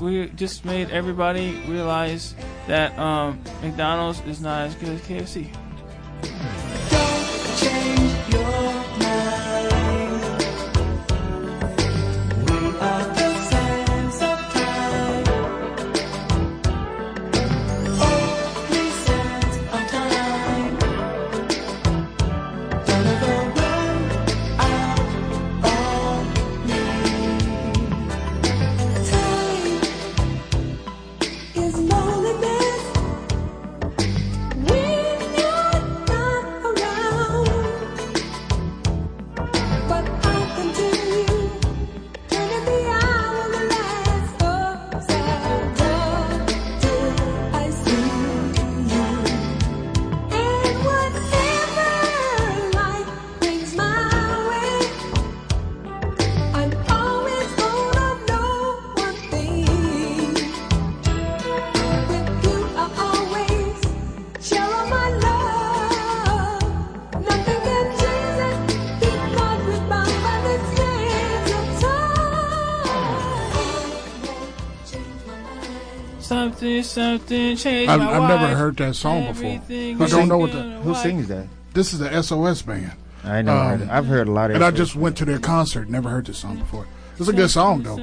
we just made everybody realize that um, McDonald's is not as good as KFC. Something, something changed I've, my I've never heard that song before. Everything I don't know what the. Who wipe. sings that? this is the SOS band. I know. Um, I've heard a lot of. And I SOS. just went to their concert. Never heard this song before. It's a good song though.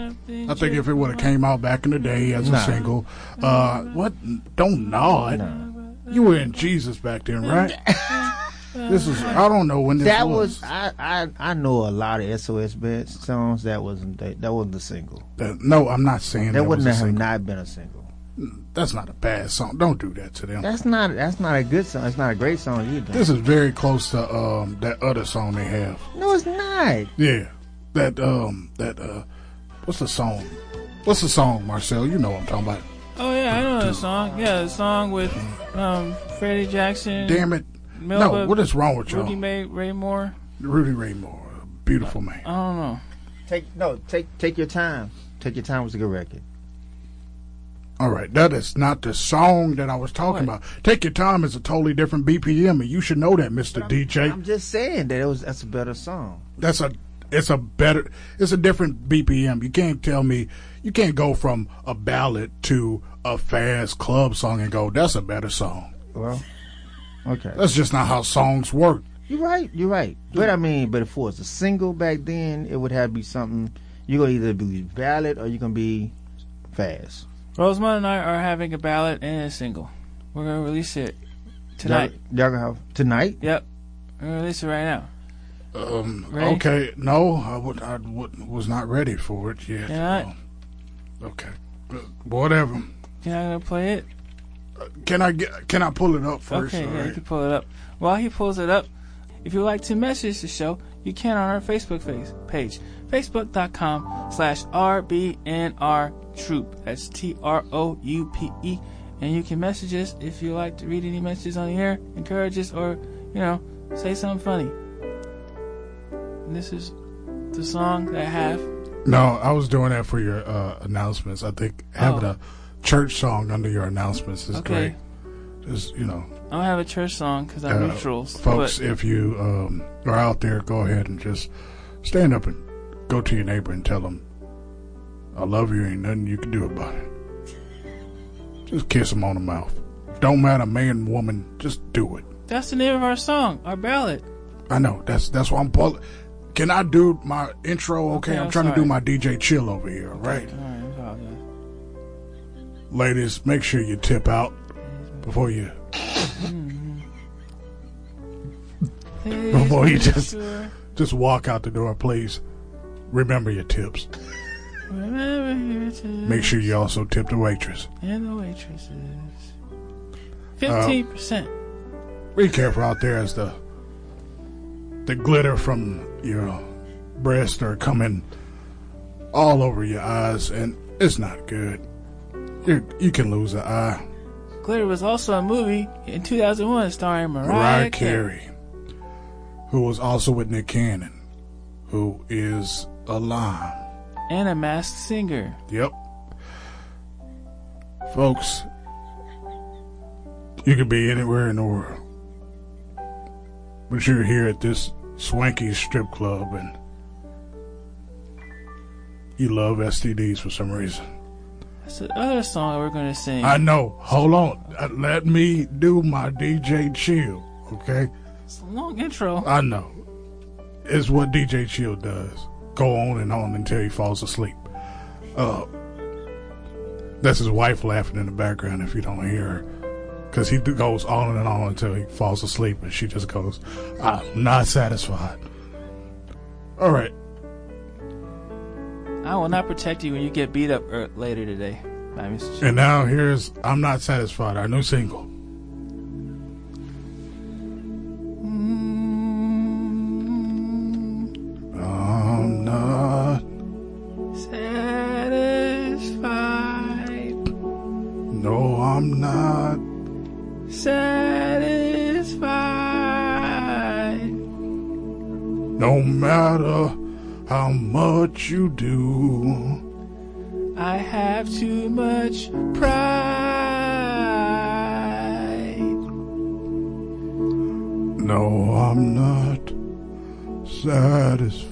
I think if it would have came out back in the day as a single, uh, what? Don't nod. You were in Jesus back then, right? this is. I don't know when this that was. was I, I I know a lot of SOS band songs that wasn't that, that wasn't a single. That- no, I'm not saying That that, was wouldn't a have single. not been a single. That's not a bad song. Don't do that to them. That's not that's not a good song. It's not a great song either. This is very close to um, that other song they have. no, it's not. Yeah, that um, that uh, what's the song? What's the song, Marcel? You know what I'm talking about. Oh yeah, I know the song. Yeah, the song with um, Freddie Jackson. Damn it! Melba, no, what is wrong with y'all? May Ray Moore. Rudy Ray Moore, beautiful man. I don't know. Take no take take your time. Take your time was a good record. All right, that is not the song that I was talking What? about. Take your time is a totally different BPM, and you should know that, Mister DJ. I'm just saying that it was that's a better song. That's a it's a better it's a different BPM. You can't tell me you can't go from a ballad to a fast club song and go that's a better song. Well, okay. That's just not how songs work. You're right. You're right. But I mean, but if it was a single back then, it would have to be something. You're gonna either be ballad or you're gonna be fast. Rosemont and I are having a ballad and a single. We're gonna release it tonight. Y'all, y'all gonna have tonight. Yep, we're gonna release it right now. Um, Ready? okay, no, I would I would, was not ready for it yet. You're not? Oh, okay, Uh, whatever. You're not gonna play it? Can I get? Can I pull it up first? okay, All yeah, you can pull it up. While he pulls it up, if you'd like to message the show, you can on our Facebook face, page, facebook.com slash RBNR Troupe. That's T R O U P E. And you can message us if you like to read any messages on the air, encourage us, or, you know, say something funny. And this is the song that I have. No, I was doing that for your uh, announcements. I think having Oh. a church song under your announcements is Okay. great. Just you know, I don't have a church song because I'm uh, neutrals. folks. If you um, are out there, go ahead and just stand up and go to your neighbor and tell them, "I love you." Ain't nothing you can do about it. Just kiss them on the mouth. Don't matter, man, woman. Just do it. that's the name of our song, our ballad. I know. That's that's why I'm pulling. Can I do my intro? Okay, Okay, I'm I'm trying to do my DJ chill over here. right? All right, I apologize. ladies, make sure you tip out before you mm-hmm. Before you just- just walk out the door. Please remember your tips. Remember your tips Make sure you also tip the waitress. and the waitresses. Uh, Fifteen percent. Be careful out there as the the glitter from your breast are coming all over your eyes, and it's not good. You you can lose an eye. Glitter was also a movie in 2001 starring Mariah, Mariah Carey. Carey, who was also with Nick Cannon, who is a lime. and a masked singer. Yep. Folks, you could be anywhere in the world. But you're here at this swanky strip club and you love STDs for some reason. That's the other song we're going to sing. I know. Hold on. Uh, Let me do my DJ chill, okay? it's a long intro. I know. It's what DJ Chill does. Go on and on until he falls asleep. Uh, that's his wife laughing in the background if you don't hear her. Because he goes on and on until he falls asleep and she just goes, I'm not satisfied. All right. I will not protect you when you get beat up er, later today. And now here's I'm Not Satisfied, our new single. Matter how much you do, I have too much pride. no, I'm not satisfied.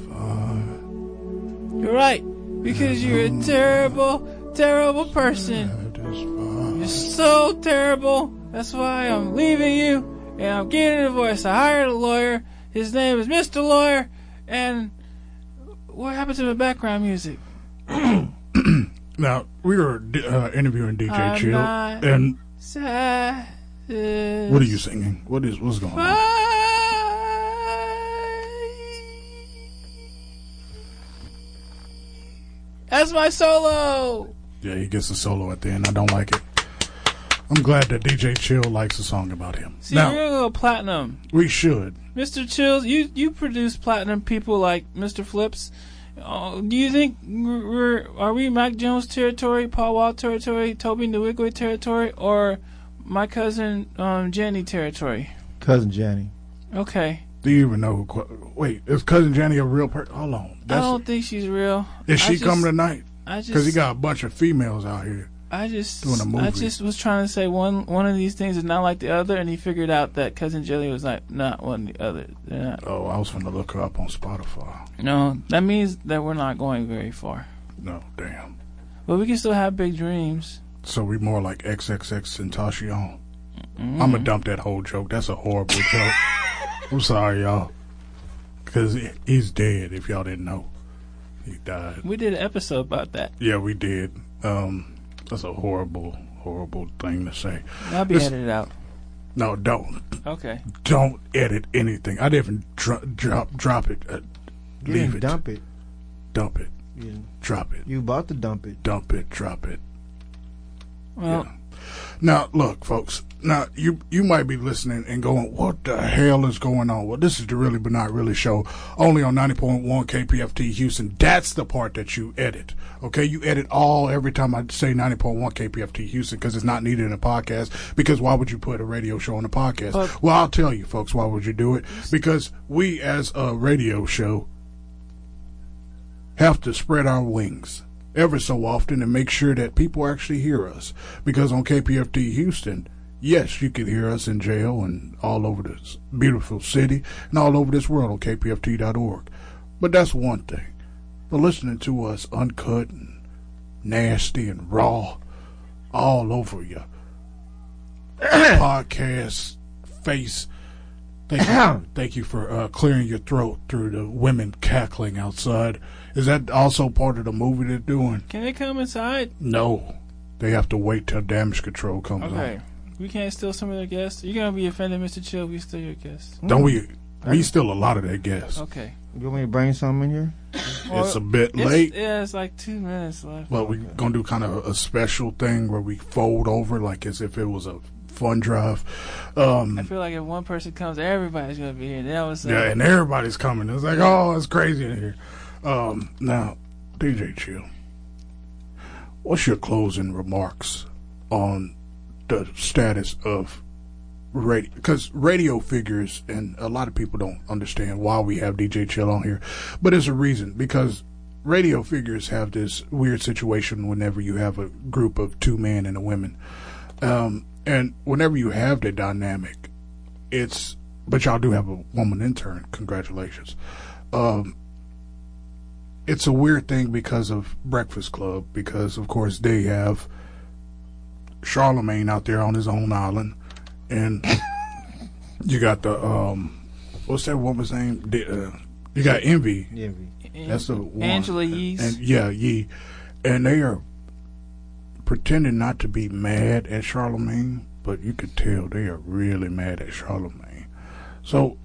You're right, because you're a terrible, terrible person. Satisfied. You're so terrible. That's why I'm leaving you. and I'm getting a divorce. I hired a lawyer. His name is Mr. Lawyer. And what happened to the background music? Now we were uh, interviewing DJ I'm Chill, and what are you singing? What is what's going on? That's my solo. Yeah, he gets a solo at the end. I don't like it. I'm glad that DJ Chill likes a song about him. See, now we're gonna go platinum. we should. Mr. Chills, you you produce platinum people like Mr. Flips. Uh, do you think we're, we're we Mike Jones territory, Paul Wall territory, Tobe Nwigwe territory, or my cousin um, Jenny territory? Cousin Jenny. Okay, Do you even know who? qu- Wait, is cousin Jenny a real person? Hold on. I don't think she's real. is I she just- coming tonight? I Because he got a bunch of females out here. I just, doing a movie. I just was trying to say one one of these things is not like the other, and he figured out that cousin Jelly was like not one of the other. Not. Oh, I was going to look her up on Spotify. No, that means that we're not going very far. No, damn. But we can still have big dreams. So we more like XXX Tentacion. Mm. I'm gonna dump that whole joke. That's a horrible joke. I'm sorry, y'all. Because he's dead. If y'all didn't know, he died. We did an episode about that. Yeah, we did. Um, that's a horrible, horrible thing to say. I'll be This- edited out. No, don't, Okay. don't edit anything. I didn't dro- drop, drop it. Uh, You leave didn't it. dump it. Dump it. You, Drop it. you about to dump it. Dump it. Drop it. Well, Now, look, folks. Now, you you might be listening and going, "What the hell is going on?" Well, this is the really but not really show, only on ninety point one KPFT Houston. That's the part that you edit. Okay, you edit all every time I say ninety point one KPFT Houston because it's not needed in a podcast. Because why would you put a radio show on a podcast? Well, I'll tell you, folks, why would you do it? Because we, as a radio show, have to spread our wings ever so often and make sure that people actually hear us. Because on KPFT Houston, yes, you can hear us in jail and all over this beautiful city and all over this world on KPFT.org. But that's one thing. But listening to us uncut and nasty and raw all over your podcast face. Thank you, thank you for uh, clearing your throat through the women cackling outside. Is that also part of the movie they're doing? can they come inside? No, they have to wait till damage control comes Okay. We can't steal some of their guests. You're gonna be offended, Mr. Chill. We steal your guests. Don't we? We steal a lot of their guests. Okay. You want me to bring something in here? It's a bit It's- late, Yeah, it's like two minutes left. but we're gonna do kind of a special thing where we fold over like as if it was a fun drive. Um, I feel like if one person comes, everybody's gonna be here. That was uh, Yeah, and everybody's coming. It's like, oh, it's crazy in here. Um, now, DJ Chill, what's your closing remarks on the status of radio? Because radio figures, and a lot of people don't understand why we have DJ Chill on here, but there's a reason. Because radio figures have this weird situation whenever you have a group of two men and a woman. Um, and whenever you have the dynamic, it's but y'all do have a woman intern. Congratulations. Um, it's a weird thing because of Breakfast Club, because of course they have Charlemagne out there on his own island, and you got the um, what's that woman's name? The, uh, you got Envy. Envy. That's the one. Angela Yee's. And yeah, Yee, and they are pretending not to be mad at Charlemagne, but you could tell they are really mad at Charlemagne. So,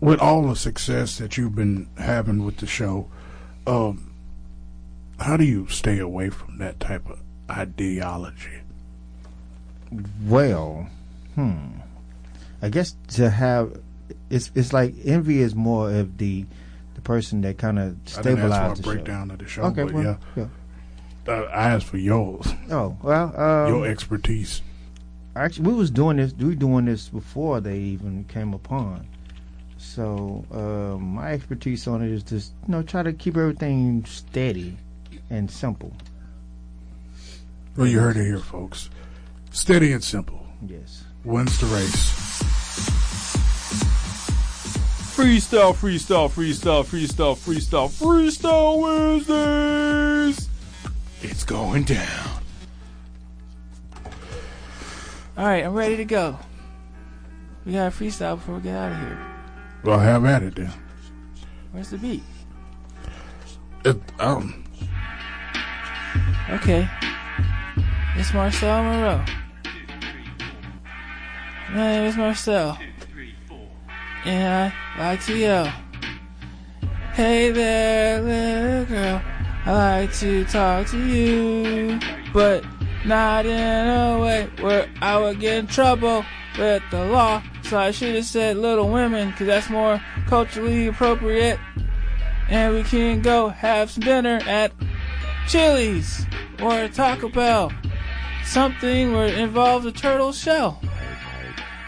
with all the success that you've been having with the show, um, how do you stay away from that type of ideology? Well, hmm. I guess to have it's it's like envy is more of the the person that kind of I didn't ask stabilizes the a show. breakdown of the show, Okay, well, yeah, Uh, I asked for yours, Oh well, um, your expertise. actually, we was doing this. We were doing this before they even came upon. So um, my expertise on it is just you know try to keep everything steady and simple. Well, you heard it here, folks. Steady and simple Yes. wins the race. Freestyle, freestyle, freestyle, freestyle, freestyle, freestyle Wednesdays. It's going down. All right, I'm ready to go. We got to freestyle before we get out of here. Well, have at it then. Where's the beat? It, um, Okay. It's Marcel Moreau. My name is Marcel. And I like to yell. Hey there, little girl. I like to talk to you. But not in a way where I would get in trouble with the law. So I should have said little women, cause that's more culturally appropriate. And we can go have some dinner at Chili's or Taco Bell. Something where it involves a turtle shell.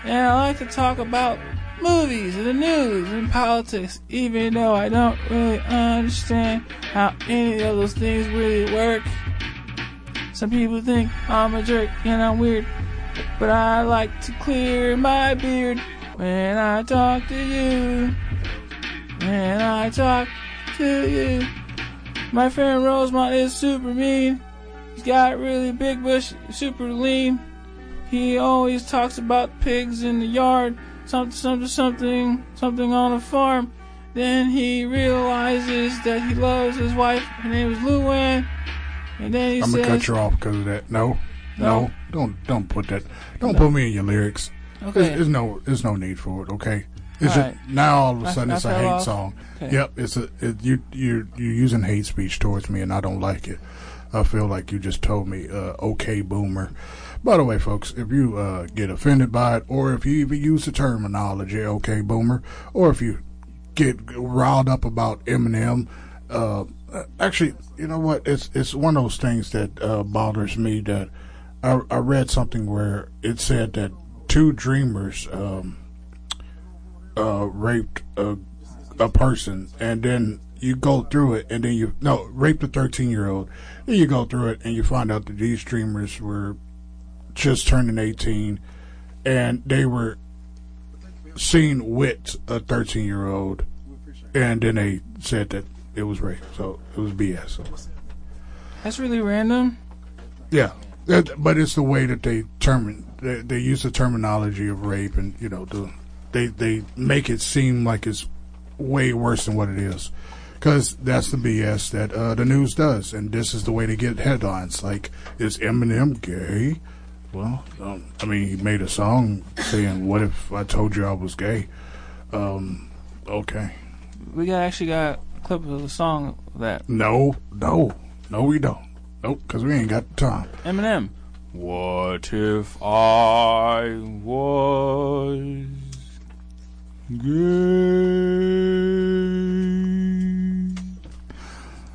And I like to talk about movies and the news and politics, even though I don't really understand how any of those things really work. Some people think I'm a jerk and I'm weird, but I like to clear my beard when I talk to you. When I talk to you. My friend Rosemont is super mean. He's got really big bush, super lean. He always talks about pigs in the yard, something, something, something, something on a farm. Then he realizes that he loves his wife. Her name is Luann. And then he I'm says, gonna cut you off because of that. No, no, No. don't don't put that. Don't put me in your lyrics. Okay. There's, there's no there's no need for it. Okay. It's All just, now all of a sudden I it's a hate off. song. Okay. Yep, it's a it, you you you're using hate speech towards me and I don't like it. I feel like you just told me, uh, okay, boomer. By the way, folks, if you uh, get offended by it, or if you even use the terminology, okay, boomer, or if you get riled up about Eminem, uh, actually, you know what? It's it's one of those things that uh, bothers me. That I, I read something where it said that two dreamers um, uh, raped a, a person, and then you go through it, and then you no raped a thirteen year old. Then you go through it, and you find out that these dreamers were just turning eighteen, and they were seen with a thirteen year old, and then they said that it was rape. So it was BS. So, That's really random. yeah, but it's the way that they term they, they use the terminology of rape, and you know, the, they they make it seem like it's way worse than what it is, because that's the BS that uh, the news does, and this is the way to get headlines. Like, is Eminem gay? Well, um, I mean, he made a song saying, "What if I told you I was gay?" Um, okay, We got actually got a clip of the song of that no, no, no, we don't. Nope, because we ain't got the time. Eminem. What if I was gay?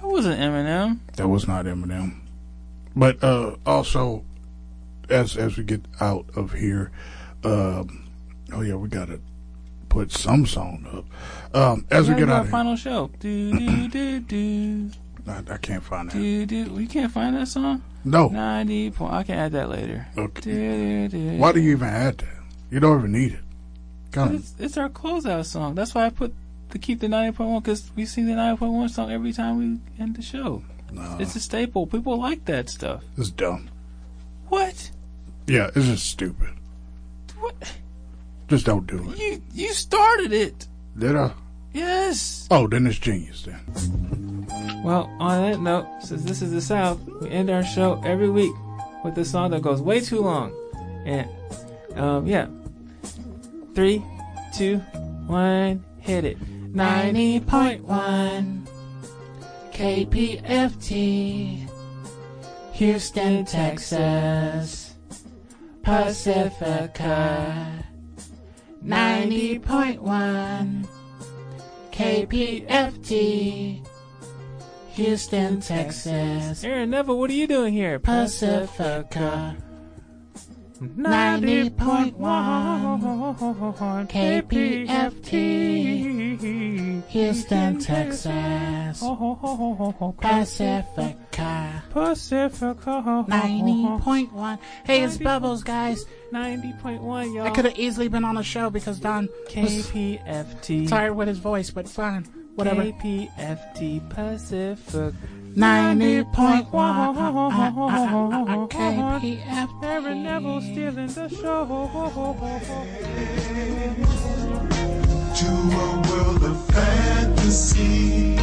That wasn't Eminem. That was not Eminem. But uh, also, as as we get out of here, um, oh yeah, we gotta put some song up. Um, as we get out our of here, final show. Do do do do I, I can't find that. do do. We can't find that song. No, Ninety point. I can add that later. okay. Do, do. Why do you even add that? You don't even need it. Of. It's, it's our closeout song. That's why I put to keep the ninety point one because we sing the ninety point one song every time we end the show. No, It's a staple. People like that stuff. it's dumb. What? Yeah, this is stupid. What? Just don't do it. You you started it. Did I? Yes. Oh, then it's genius. Then Well, on that note, since this is the South, we end our show every week with a song that goes way too long. And um, yeah, three, two, one, hit it. Ninety point one KPFT, Houston, Texas, Pacifica. Ninety point one KPFT. Houston, Texas. Aaron Neville, what are you doing here? Pacifica. 90.1 KPFT. Houston, Texas. Pacifica. Pacifica. Pacifica. 90.1. Hey, it's Bubbles, guys. 90.1, y'all. I could have easily been on the show because Don KPFT. tired with his voice, but fine. Whatever. KPFT Pacific. 90.1 KPFT. Aaron Neville stealing the show. To a world of fantasy.